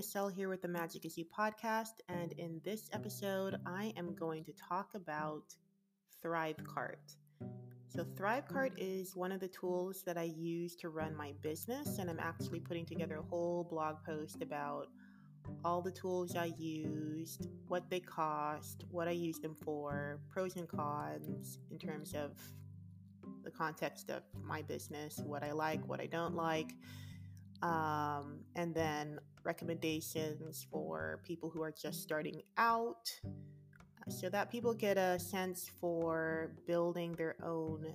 Michelle here with the Magic Is You podcast, and in this episode, I am going to talk about Thrivecart. So, Thrivecart is one of the tools that I use to run my business, and I'm actually putting together a whole blog post about all the tools I used, what they cost, what I use them for, pros and cons in terms of the context of my business, what I like, what I don't like, um, and then recommendations for people who are just starting out uh, so that people get a sense for building their own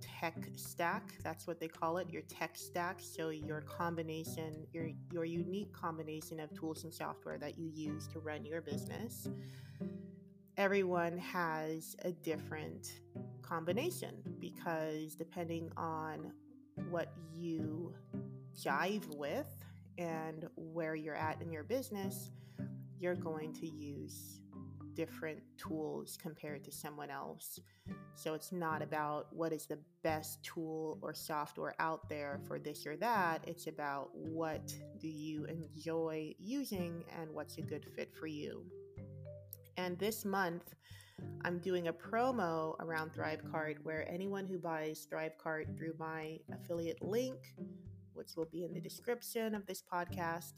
tech stack. That's what they call it, your tech stack. So your combination, your your unique combination of tools and software that you use to run your business. Everyone has a different combination because depending on what you jive with and where you're at in your business, you're going to use different tools compared to someone else. So it's not about what is the best tool or software out there for this or that. It's about what do you enjoy using and what's a good fit for you. And this month, I'm doing a promo around Thrivecart where anyone who buys Thrivecart through my affiliate link, which will be in the mm-hmm. description of this mm-hmm. podcast,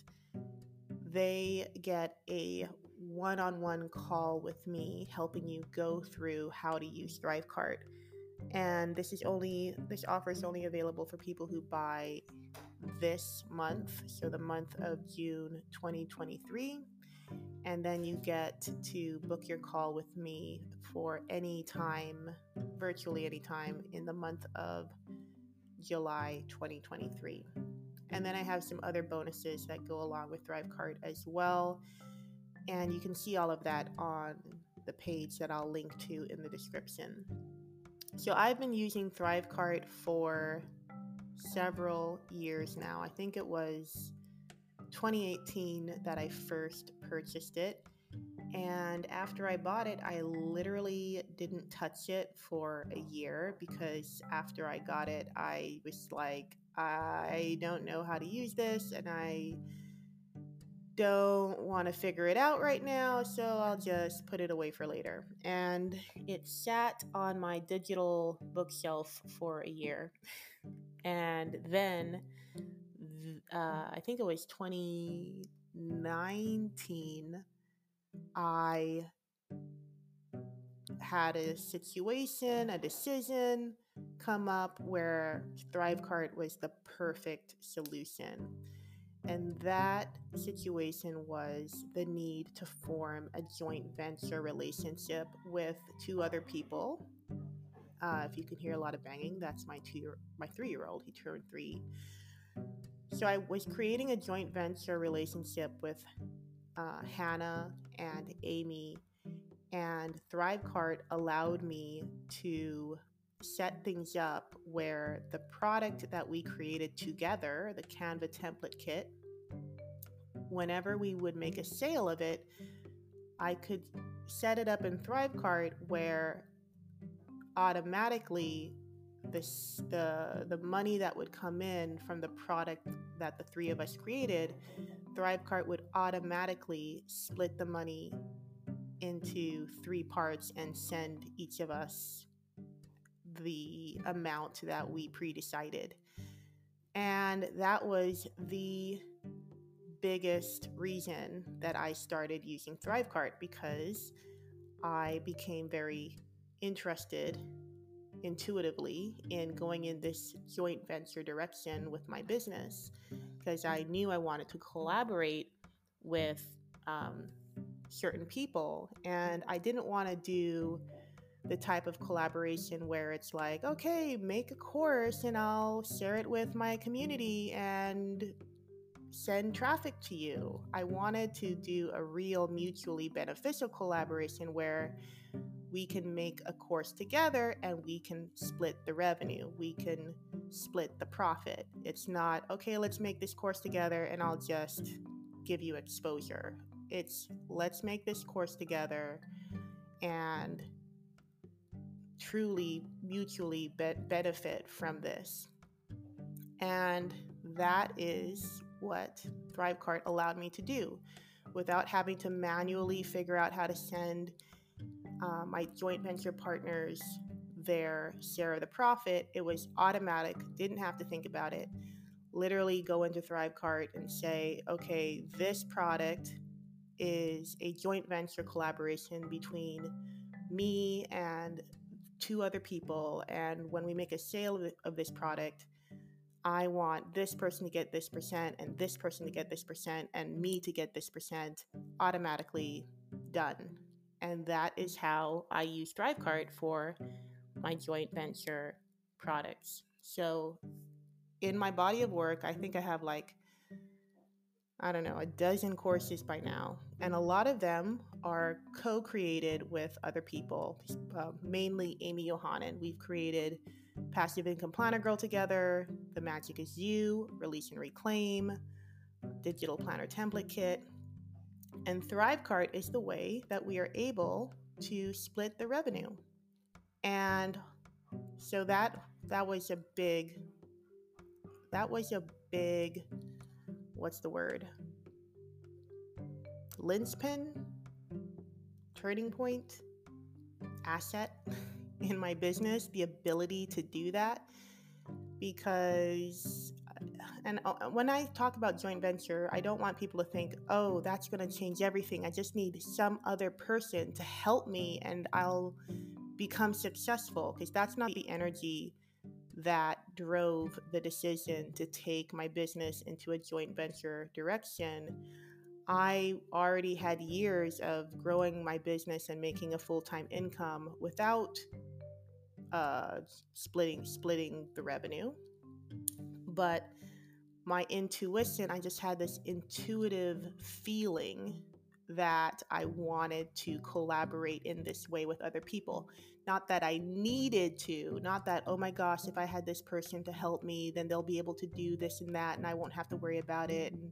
they get a one on one call with me, helping you go through how to use Thrivecart. And this is only, this offer is only available for people who buy this month, so the month of June 2023. And then you get to book your call with me for any time, virtually any time in the month of July 2023. And then I have some other bonuses that go along with Thrivecart as well. And you can see all of that on the page that I'll link to in the description. So I've been using Thrivecart for several years now. I think it was 2018 that I first purchased it. And after I bought it, I literally didn't touch it for a year because after I got it, I was like, I don't know how to use this and I don't want to figure it out right now, so I'll just put it away for later. And it sat on my digital bookshelf for a year. And then uh, I think it was 2019, I had a situation, a decision come up where Thrivecart was the perfect solution. And that situation was the need to form a joint venture relationship with two other people. Uh, if you can hear a lot of banging, that's my two year, my three year old. He turned three. So I was creating a joint venture relationship with uh, Hannah and Amy, and Thrivecart allowed me to set things up where the product that we created together, the Canva template kit, whenever we would make a sale of it, I could set it up in Thrivecart where automatically this, the the money that would come in from the product that the three of us created, Thrivecart would automatically split the money into three parts and send each of us the amount that we pre decided. And that was the biggest reason that I started using Thrivecart because I became very interested intuitively in going in this joint venture direction with my business because I knew I wanted to collaborate with um, certain people and I didn't want to do the type of collaboration where it's like, okay, make a course and I'll share it with my community and send traffic to you. I wanted to do a real mutually beneficial collaboration where we can make a course together and we can split the revenue. We can split the profit. It's not, okay, let's make this course together and I'll just give you exposure. It's let's make this course together and truly mutually be- benefit from this. And that is what Thrivecart allowed me to do without having to manually figure out how to send uh, my joint venture partners their of the profit. It was automatic, didn't have to think about it. Literally go into Thrivecart and say, okay, this product is a joint venture collaboration between me and two other people. And when we make a sale of this product, I want this person to get this percent and this person to get this percent and me to get this percent automatically done. And that is how I use Thrivecart for my joint venture products. So in my body of work, I think I have like, I don't know, a dozen courses by now. And a lot of them are co created with other people, uh, mainly Amy Yohanan. We've created Passive Income Planner Girl together, The Magic is You, Release and Reclaim, Digital Planner Template Kit. And Thrivecart is the way that we are able to split the revenue. And so that that was a big that was a big what's the word? Linchpin, turning point, asset in my business, the ability to do that. Because, and uh, when I talk about joint venture, I don't want people to think, oh, that's going to change everything. I just need some other person to help me and I'll become successful. Because that's not the energy that drove the decision to take my business into a joint venture direction. I already had years of growing my business and making a full-time income without uh, splitting splitting the revenue. But my intuition, I just had this intuitive feeling that I wanted to collaborate in this way with other people. Not that I needed to, not that, oh my gosh, if I had this person to help me, then they'll be able to do this and that, and I won't have to worry about it. And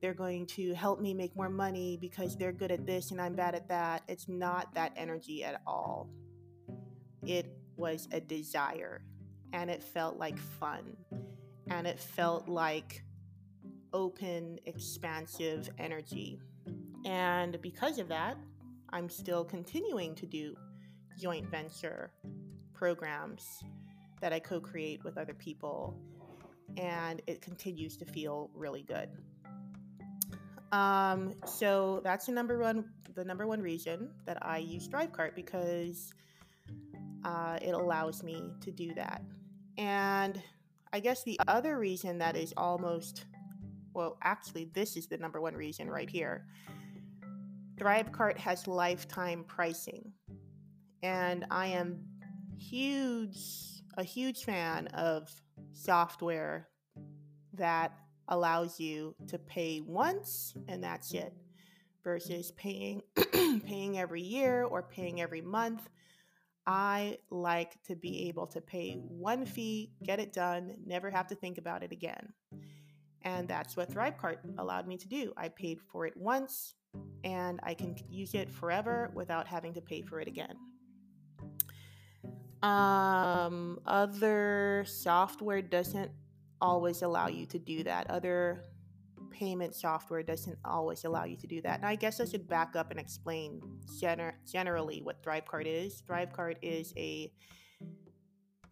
they're going to help me make more money because they're good at this and I'm bad at that. It's not that energy at all. It was a desire and it felt like fun and it felt like open, expansive energy. And because of that, I'm still continuing to do joint venture programs that I co create with other people, and it continues to feel really good. Um, so that's the number one the number one reason that I use Thrivecart because uh, it allows me to do that. And I guess the other reason that is almost, well, actually, this is the number one reason right here. Thrivecart has lifetime pricing. And I am huge, a huge fan of software that allows you to pay once and that's it versus paying paying every year or paying every month I like to be able to pay one fee, get it done, never have to think about it again. And that's what Thrivecart allowed me to do. I paid for it once and I can use it forever without having to pay for it again. Um, other software doesn't always allow you to do that. Other payment software doesn't always allow you to do that. And I guess I should back up and explain gener- generally what Thrivecart is. Thrivecart is a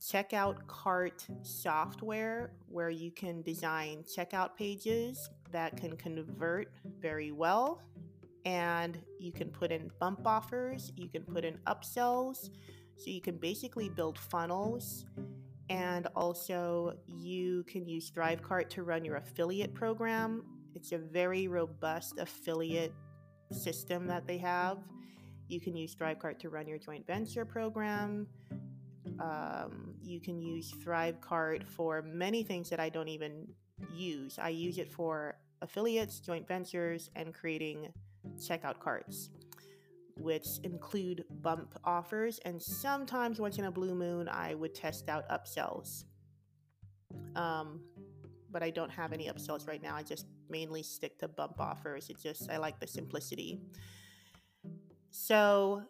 checkout mm. cart software where you can design checkout pages that can convert very well. And you can put in bump offers, you can put in upsells. So you can basically build funnels and also, you can use Thrivecart to run your affiliate program. It's a very robust affiliate system that they have. You can use Thrivecart to run your joint venture program. Um, you can use Thrivecart for many things that I don't even use. I use it for affiliates, joint ventures, and creating checkout carts which include bump offers, and sometimes once in a blue moon, I would test out upsells. Um, but I don't have any upsells right now. I just mainly stick to bump offers. It just, I like the simplicity. So,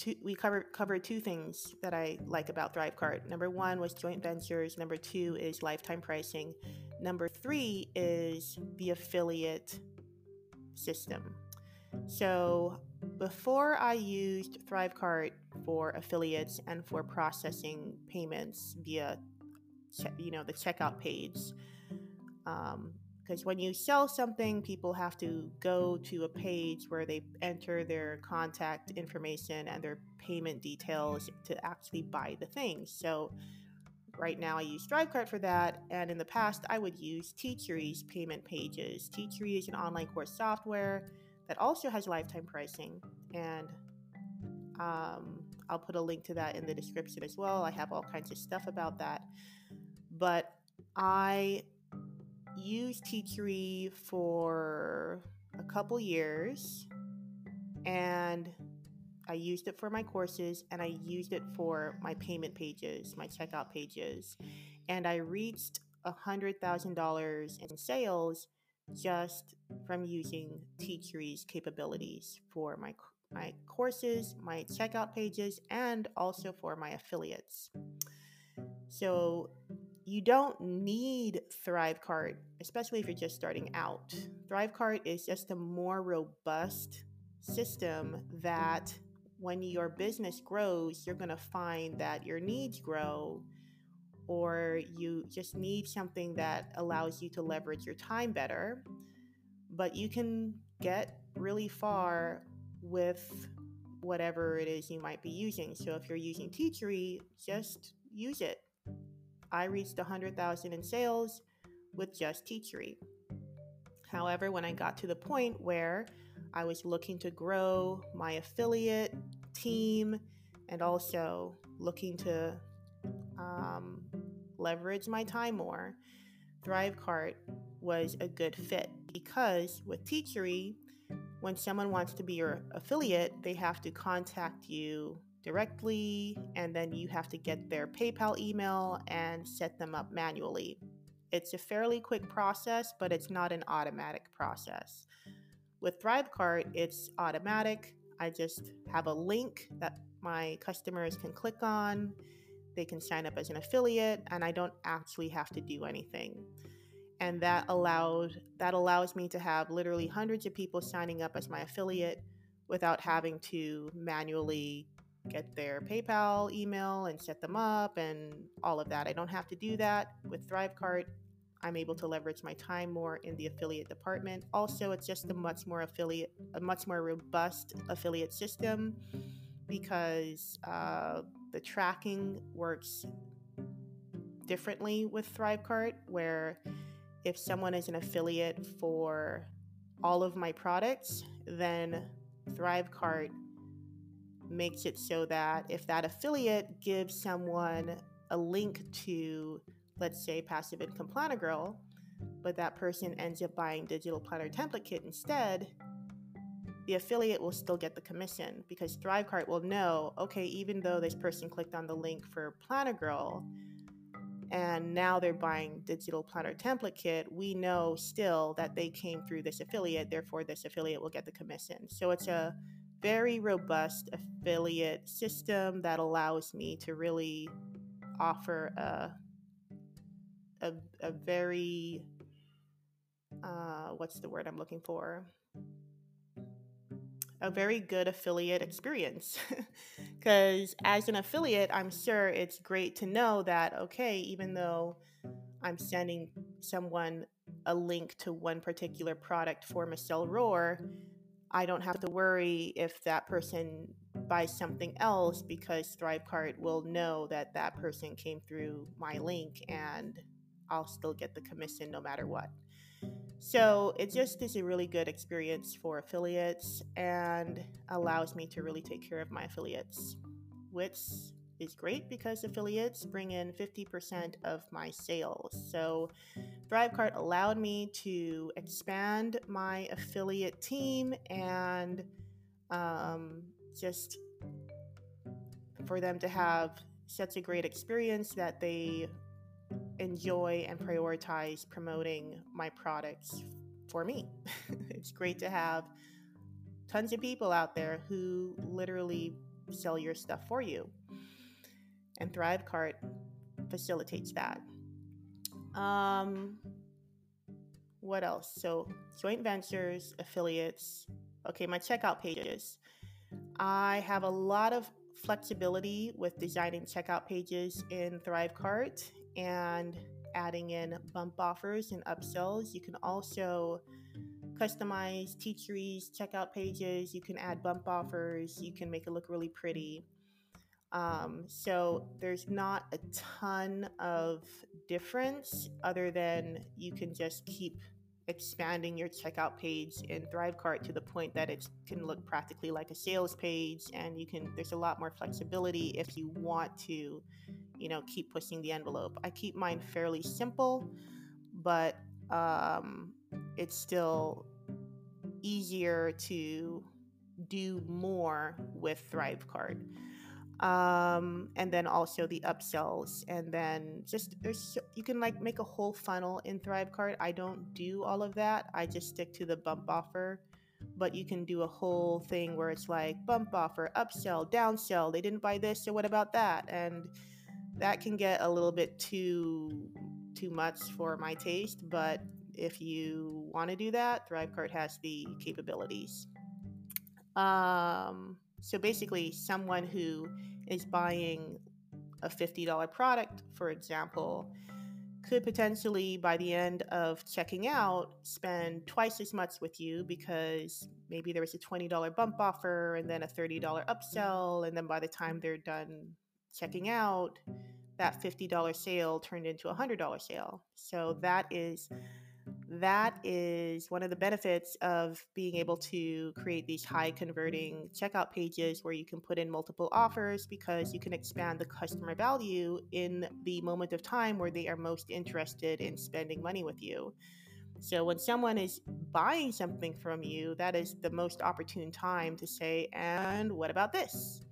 two, we covered covered two things that I like about ThriveCart. Number one was joint ventures. Number two is lifetime pricing. Number three is the affiliate system. So before I used ThriveCart for affiliates and for processing payments via, you know, the checkout page, um, because when you sell something, people have to go to a page where they enter their contact information and their payment details to actually buy the thing. So right now I use ThriveCart for that, and in the past I would use Teachery's payment pages. Teachery is an online course software that also has lifetime pricing, and um, I'll put a link to that in the description as well. I have all kinds of stuff about that, but I used Teachery for a couple years and I used it for my courses and I used it for my payment pages, my checkout pages. And I reached $100,000 in sales just from using Teachery's capabilities for my, my courses, my checkout pages, and also for my affiliates. So you don't need ThriveCart, especially if you're just starting out. ThriveCart is just a more robust system that when your business grows, you're going to find that your needs grow or you just need something that allows you to leverage your time better. But you can get really far with whatever it is you might be using. So if you're using Teachery, just use it I reached 100,000 in sales with just Teachery. However, when I got to the point where I was looking to grow my affiliate team and also looking to um, leverage my time more, ThriveCart was a good fit because with Teachery, when someone wants to be your affiliate, they have to contact you directly, and then you have to get their PayPal email and set them up manually. It's a fairly quick process, but it's not an automatic process. With ThriveCart, it's automatic. I just have a link that my customers can click on. They can sign up as an affiliate, and I don't actually have to do anything. And that allowed that allows me to have literally hundreds of people signing up as my affiliate without having to manually get their PayPal email and set them up and all of that. I don't have to do that with ThriveCart. I'm able to leverage my time more in the affiliate department. Also, it's just a much more affiliate, a much more robust affiliate system because uh, the tracking works differently with ThriveCart, where if someone is an affiliate for all of my products, then ThriveCart makes it so that if that affiliate gives someone a link to, let's say, Passive Income Planner Girl, but that person ends up buying Digital Planner Template Kit instead, the affiliate will still get the commission because ThriveCart will know, okay, even though this person clicked on the link for Planner Girl and now they're buying Digital Planner Template Kit, we know still that they came through this affiliate, therefore this affiliate will get the commission. So it's a very robust affiliate system that allows me to really offer a a, a very uh, what's the word I'm looking for? A very good affiliate experience. Because as an affiliate, I'm sure it's great to know that, okay, even though I'm sending someone a link to one particular product for Michelle Rohr, I don't have to worry if that mm. person buys something else because ThriveCart will know that that person came through my link and I'll still get the commission no matter what. So it just is a really good experience for affiliates and allows me to really take care of my affiliates, which is great because affiliates bring in 50% of my sales. So ThriveCart allowed me to expand my affiliate team and um, just for them to have such a great experience that they enjoy and prioritize promoting my products for me. it's great to have tons of people out there who literally sell your stuff for you. And ThriveCart facilitates that. Um, what else? So, joint ventures, affiliates. Okay, my checkout pages. I have a lot of flexibility with designing checkout pages in ThriveCart and adding in bump offers and upsells. You can also customize Teachery's checkout pages. You can add bump offers. You can make it look really pretty. Um, so there's not a ton of difference other than you can just keep expanding your checkout page in ThriveCart to the point that it can look practically like a sales page and you can there's a lot more flexibility if you want to you know keep pushing the envelope. I keep mine fairly simple but um, it's still easier to do more with thrivecart um, and then also the upsells and then just there's you can like make a whole funnel in thrivecart i don't do all of that. I just stick to the bump offer. But you can do a whole thing where it's like bump offer upsell downsell they didn't buy this so what about that? And that can get a little bit too too much for my taste but if you want to do that thrivecart has the capabilities. Um, so basically someone who is buying a $50 product for example could potentially by the end of checking out spend twice as much with you because maybe there was a $20 bump offer and then a $30 upsell and then by the time they're done checking out, that $50 sale turned into a $100 sale. So that is that is one of the benefits of being able to create these high converting checkout pages where you can put in multiple offers because you can expand the customer value in the moment of time where they are most interested in spending money with you. So when someone is buying something from you, that is the most opportune time to say, and what about this?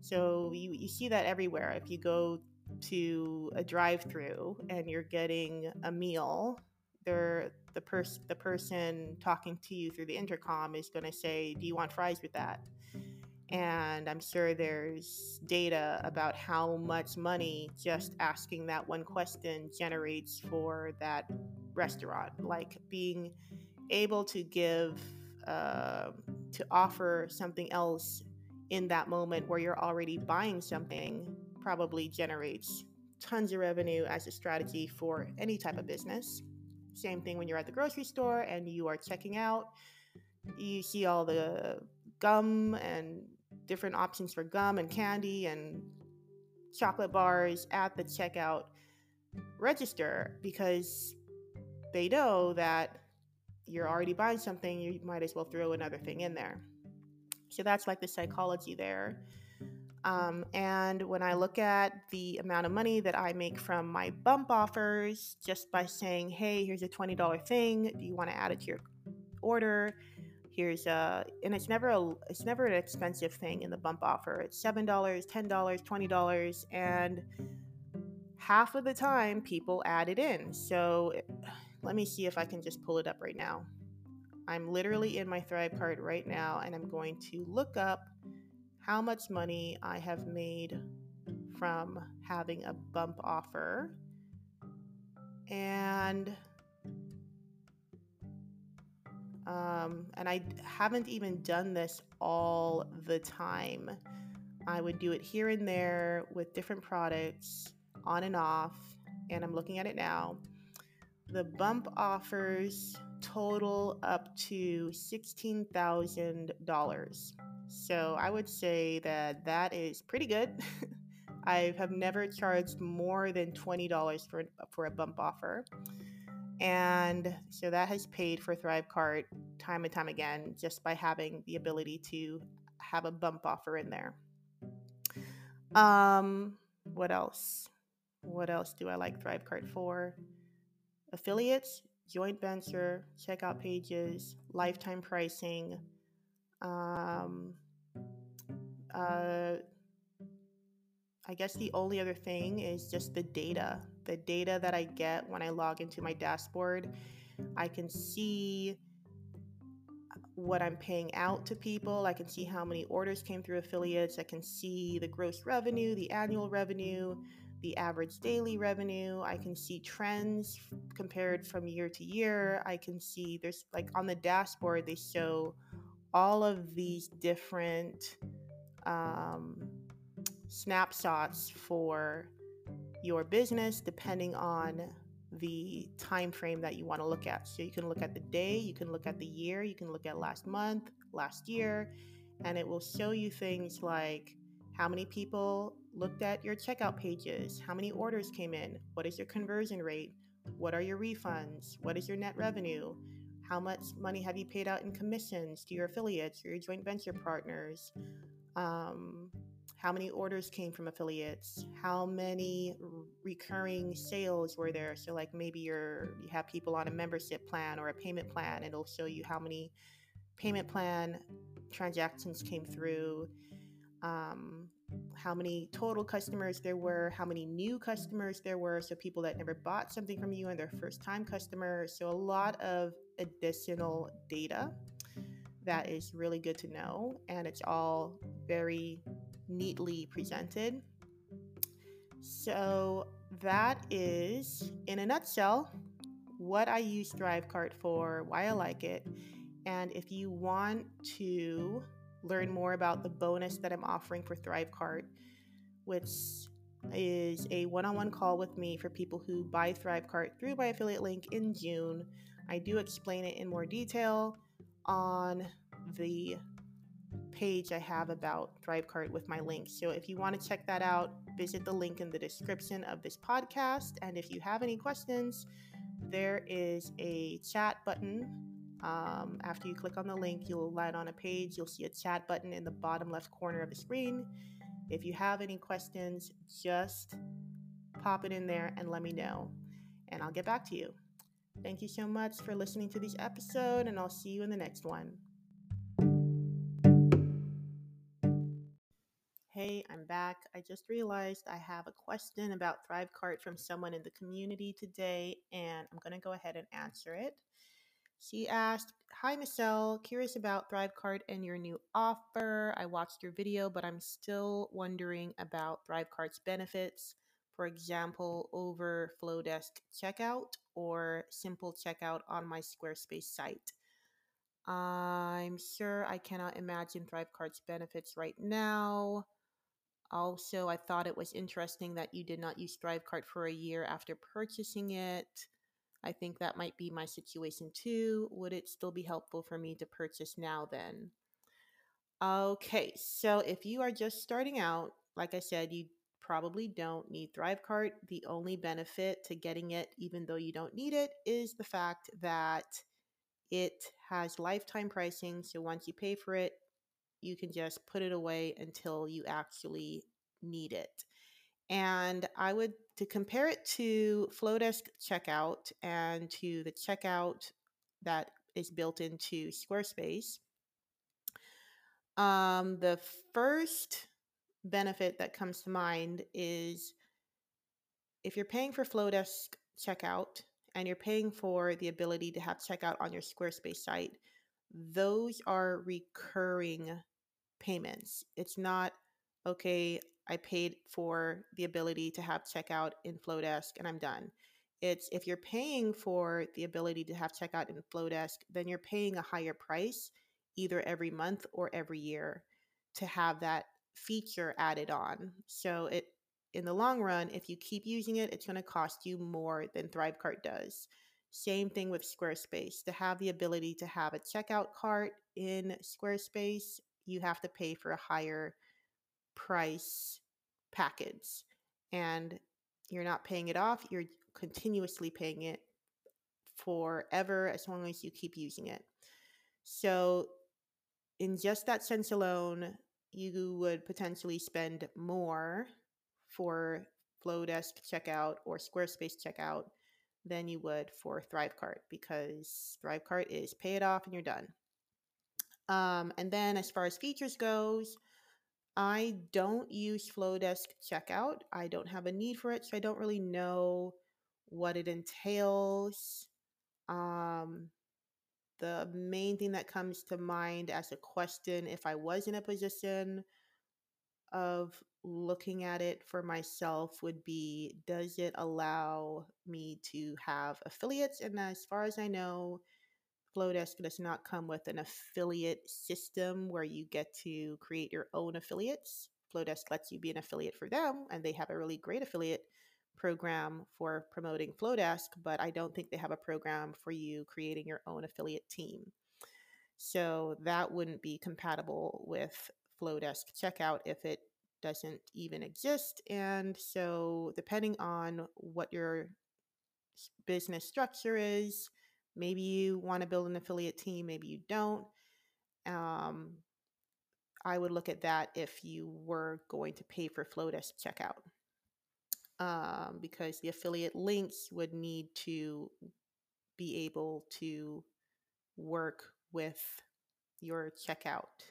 So you, you see that everywhere. If you go to a drive-through and you're getting a meal, there the person the person talking to you through the intercom is going to say, "Do you want fries with that?" And I'm sure there's data about how much money just asking that one question generates for that restaurant. Like being able to give, uh, to offer something else in that moment where you're already buying something probably generates tons of revenue as a strategy for any type of business. Same thing when you're at the grocery store and you are checking out, you see all the gum and different options for gum and candy and chocolate bars at the checkout register because they know that you're already buying something, you might as well throw another thing in there. So that's like the psychology there. Um, and when I look at the amount of money that I make from my bump offers, just by saying, hey, here's a $20 thing, do you want to add it to your order? Here's a, and it's never a, it's never an expensive thing in the bump offer. It's $7, $10, $20, and half of the time people add it in. So let me see if I can just pull it up right now. I'm literally in my ThriveCart right now and I'm going to look up how much money I have made from having a bump offer. And um, and I haven't even done this all the time. I would do it here and there with different products on and off, and I'm looking at it now. The bump offers total up to $16,000. So I would say that that is pretty good. I have never charged more than $20 for, for a bump offer. And so that has paid for ThriveCart time and time again just by having the ability to have a bump offer in there. Um, what else? What else do I like ThriveCart for? Affiliates, joint venture, checkout pages, lifetime pricing. Um, uh, I guess the only other thing is just the data. The data that I get when I log into my dashboard, I can see what I'm paying out to people. I can see how many orders came through affiliates. I can see the gross revenue, the annual revenue, the average daily revenue. I can see trends compared from year to year. I can see there's like on the dashboard, they show all of these different um, snapshots for your business depending on the time frame that you want to look at. So you can look at the day, you can look at the year, you can look at last month, last year, and it will show you things like how many people looked at your checkout pages, how many orders came in, what is your conversion rate, what are your refunds, what is your net revenue, how much money have you paid out in commissions to your affiliates or your joint venture partners, um, how many orders came from affiliates? How many recurring sales were there? So like maybe you're you have people on a membership plan or a payment plan it'll show you how many payment plan transactions came through. Um, how many total customers there were how many new customers there were so people that never bought something from you and their first time customers. So a lot of additional data that is really good to know and it's all very neatly presented. So, that is, in a nutshell, what I use ThriveCart for, why I like it. And if you want to learn more about the bonus that I'm offering for ThriveCart, which is a one on one call with me for people who buy ThriveCart through my affiliate link in June. I do explain it in more detail on the page I have about ThriveCart with my links. So if you want to check that out, visit the link in the description of this podcast. And if you have any questions, there is a chat button. Um, after you click on the link, you'll land on a page. You'll see a chat button in the bottom left corner of the screen. If you have any questions, just pop it in there and let me know, and I'll get back to you. Thank you so much for listening to this episode, and I'll see you in the next one. Hey, I'm back. I just realized I have a question about ThriveCart from someone in the community today, and I'm going to go ahead and answer it. She asked, Hi, Michelle, curious about ThriveCart and your new offer. I watched your video, but I'm still wondering about ThriveCart's benefits. For example, over Flodesk checkout or simple checkout on my Squarespace site. I'm sure I cannot imagine ThriveCart's benefits right now. Also, I thought it was interesting that you did not use ThriveCart for a year after purchasing it. I think that might be my situation too. Would it still be helpful for me to purchase now then? Okay, so if you are just starting out, like I said, you probably don't need ThriveCart. The only benefit to getting it, even though you don't need it, is the fact that it has lifetime pricing. So once you pay for it, you can just put it away until you actually need it. And I would to compare it to Flodesk checkout and to the checkout that is built into Squarespace. Um, the first benefit that comes to mind is if you're paying for Flodesk checkout and you're paying for the ability to have checkout on your Squarespace site, those are recurring payments. It's not, okay, I paid for the ability to have checkout in Flodesk and I'm done. It's if you're paying for the ability to have checkout in Flodesk, then you're paying a higher price either every month or every year to have that feature added on. So it in the long run, if you keep using it, it's going to cost you more than ThriveCart does. Same thing with Squarespace. To have the ability to have a checkout cart in Squarespace, you have to pay for a higher price package. And you're not paying it off, you're continuously paying it forever as long as you keep using it. So, in just that sense alone, you would potentially spend more for Flodesk checkout or Squarespace checkout than you would for ThriveCart because ThriveCart is pay it off and you're done. Um, and then as far as features goes, I don't use Flodesk checkout. I don't have a need for it, so I don't really know what it entails. Um, the main thing that comes to mind as a question if I was in a position of looking at it for myself would be does it allow me to have affiliates? And as far as I know, Flodesk does not come with an affiliate system where you get to create your own affiliates. Flodesk lets you be an affiliate for them, and they have a really great affiliate program for promoting Flodesk, but I don't think they have a program for you creating your own affiliate team. So that wouldn't be compatible with Flodesk checkout if it doesn't even exist. And so, depending on what your business structure is, maybe you want to build an affiliate team, maybe you don't. Um, I would look at that if you were going to pay for Flodesk checkout. Um, because the affiliate links would need to be able to work with your checkout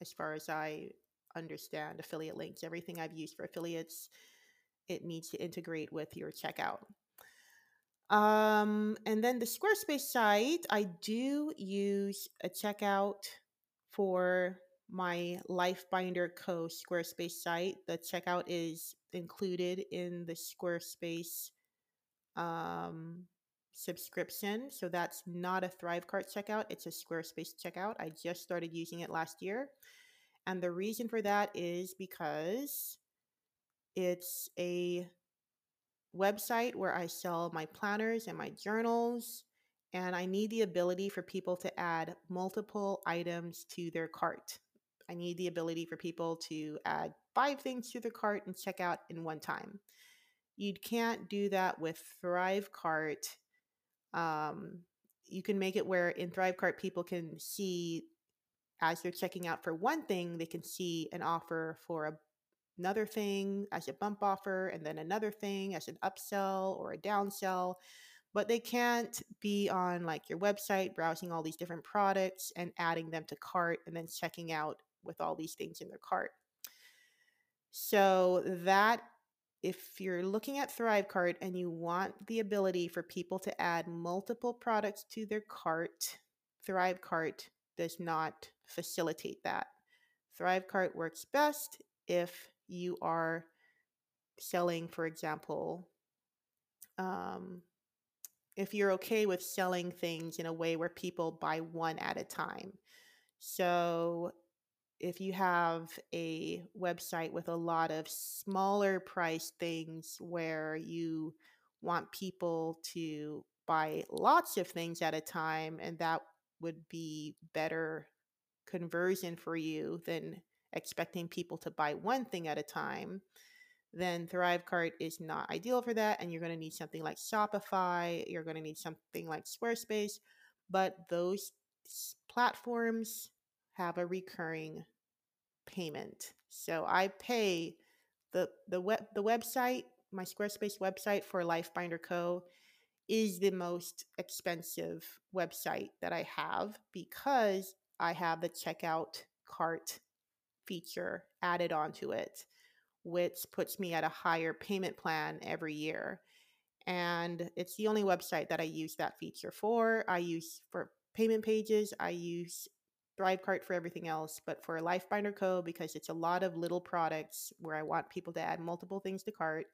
as far as I understand affiliate links. Everything I've used for affiliates, it needs to integrate with your checkout. Um, and then the Squarespace site, I do use a checkout for my Lifebinder Co. Squarespace site. The checkout is included in the Squarespace um, subscription. So that's not a Thrivecart checkout, it's a Squarespace checkout. I just started using it last year. And the reason for that is because it's a website where I sell my planners and my journals. And I need the ability for people to add multiple items to their cart. I need the ability for people to add five things to their cart and check out in one time. You can't do that with Thrivecart. Um, you can make it where in Thrivecart people can see as they're checking out for one thing, they can see an offer for a, another thing as a bump offer, and then another thing as an upsell or a downsell. But they can't be on like your website browsing all these different products and adding them to cart and then checking out with all these things in their cart. So that if you're looking at Thrivecart and you want the ability for people to add multiple products to their cart, Thrivecart does not facilitate that. Thrivecart works best if you are selling, for example, um, if you're okay with selling things in a way where people buy one at a time. So, if you have a website with a lot of smaller price things where you want people to buy lots of things at a time, and that would be better conversion for you than expecting people to buy one thing at a time, then Thrivecart is not ideal for that. And you're going to need something like Shopify, you're going to need something like Squarespace, but those platforms have a recurring payment. So I pay the the web the website, my Squarespace website for Lifebinder Co is the most expensive website that I have because I have the checkout cart feature added onto it, which puts me at a higher payment plan every year. And it's the only website that I use that feature for. I use for payment pages, I use Thrivecart for everything else, but for Lifebinder Co., because it's a lot of little products where I want people to add multiple things to cart,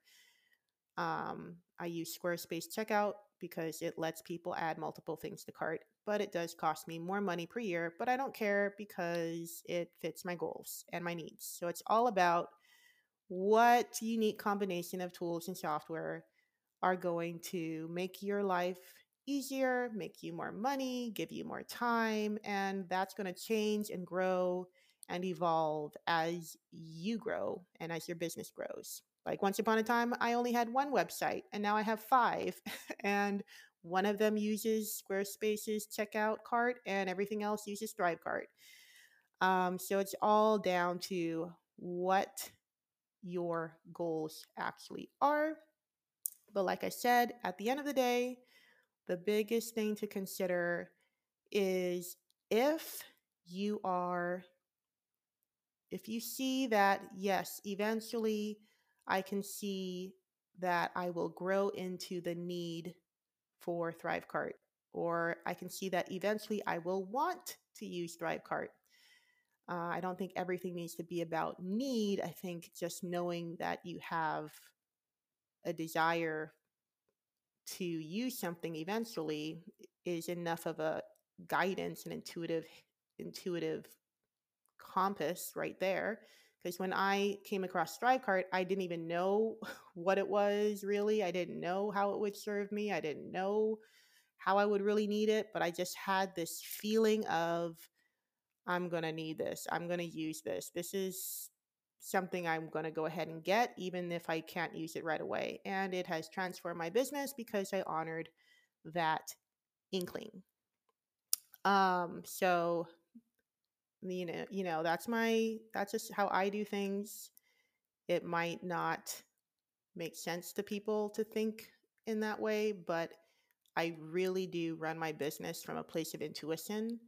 um, I use Squarespace Checkout because it lets people add multiple things to cart, but it does cost me more money per year. But I don't care because it fits my goals and my needs. So it's all about what unique combination of tools and software are going to make your life easier, make you more money, give you more time, and that's going to change and grow and evolve as you grow and as your business grows. Like once upon a time, I only had one website and now I have five. and one of them uses Squarespace's checkout cart and everything else uses Thrivecart. Um, so it's all down to what your goals actually are. But like I said, at the end of the day, the biggest thing to consider is if you are, if you see that, yes, eventually I can see that I will grow into the need for Thrivecart. or I can see that eventually I will want to use Thrivecart. Uh, I don't think everything needs to be about need. I think just knowing that you have a desire to use something eventually is enough of a guidance and intuitive intuitive compass right there because when I came across Thrivecart, I didn't even know what it was really. I didn't know how it would serve me. I didn't know how I would really need it, but I just had this feeling of I'm going to need this. I'm going to use this. This is something I'm going to go ahead and get, even if I can't use it right away. And it has transformed my business because I honored that inkling. Um, so you know, you know, that's my that's just how I do things. It might not make sense to people to think in that way, but I really do run my business from a place of intuition.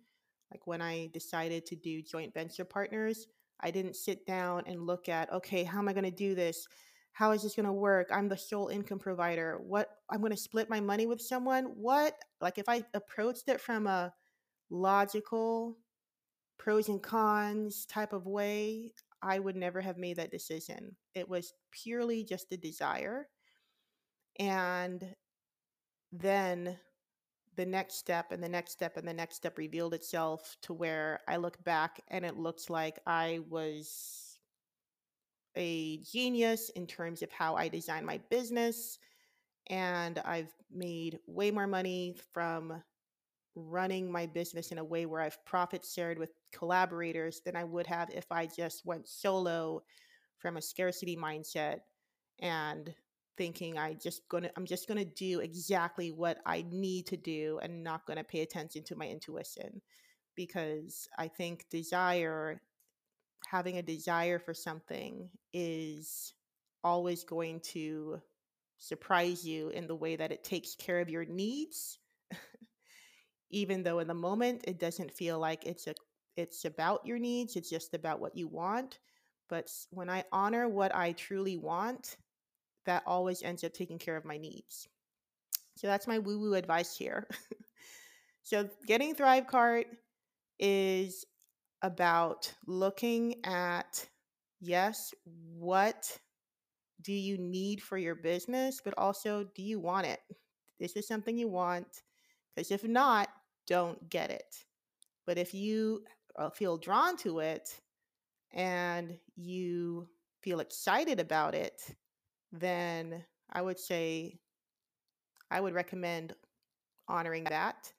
Like when I decided to do joint venture partners, I didn't sit down and look at, okay, how am I going to do this? How is this going to work? I'm the sole income provider. What I'm going to split my money with someone? What? Like if I approached it from a logical pros and cons type of way, I would never have made that decision. It was purely just a desire. And then the next step and the next step and the next step revealed itself to where I look back and it looks like I was a genius in terms of how I design my business. And I've made way more money from running my business in a way where I've profit shared with collaborators than I would have if I just went solo from a scarcity mindset and thinking I just gonna I'm just gonna do exactly what I need to do and not gonna pay attention to my intuition. Because I think desire having a desire for something is always going to surprise you in the way that it takes care of your needs even though in the moment it doesn't feel like it's a it's about your needs it's just about what you want. But when i honor what i truly want that always ends up taking care of my needs. So that's my woo woo advice here. so getting Thrivecart is about looking at yes, what do you need for your business, but also do you want it? This is something you want because if not, don't get it. But if you uh, feel drawn to it and you feel excited about it, then I would say I would recommend honoring that.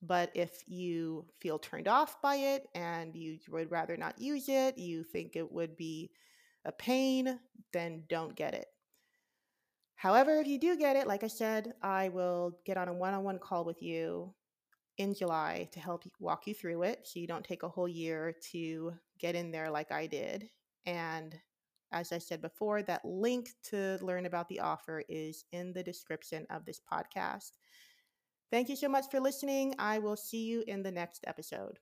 But if you feel turned off by it and you would rather not use it, you think it would be a pain, then don't get it. However, if you do get it, like I said, I will get on a one on one call with you in July to help walk you through it so you don't take a whole year to get in there like I did. And as I said before, that link to learn about the offer is in the description of this podcast. Thank you so much for listening. I will see you in the next episode.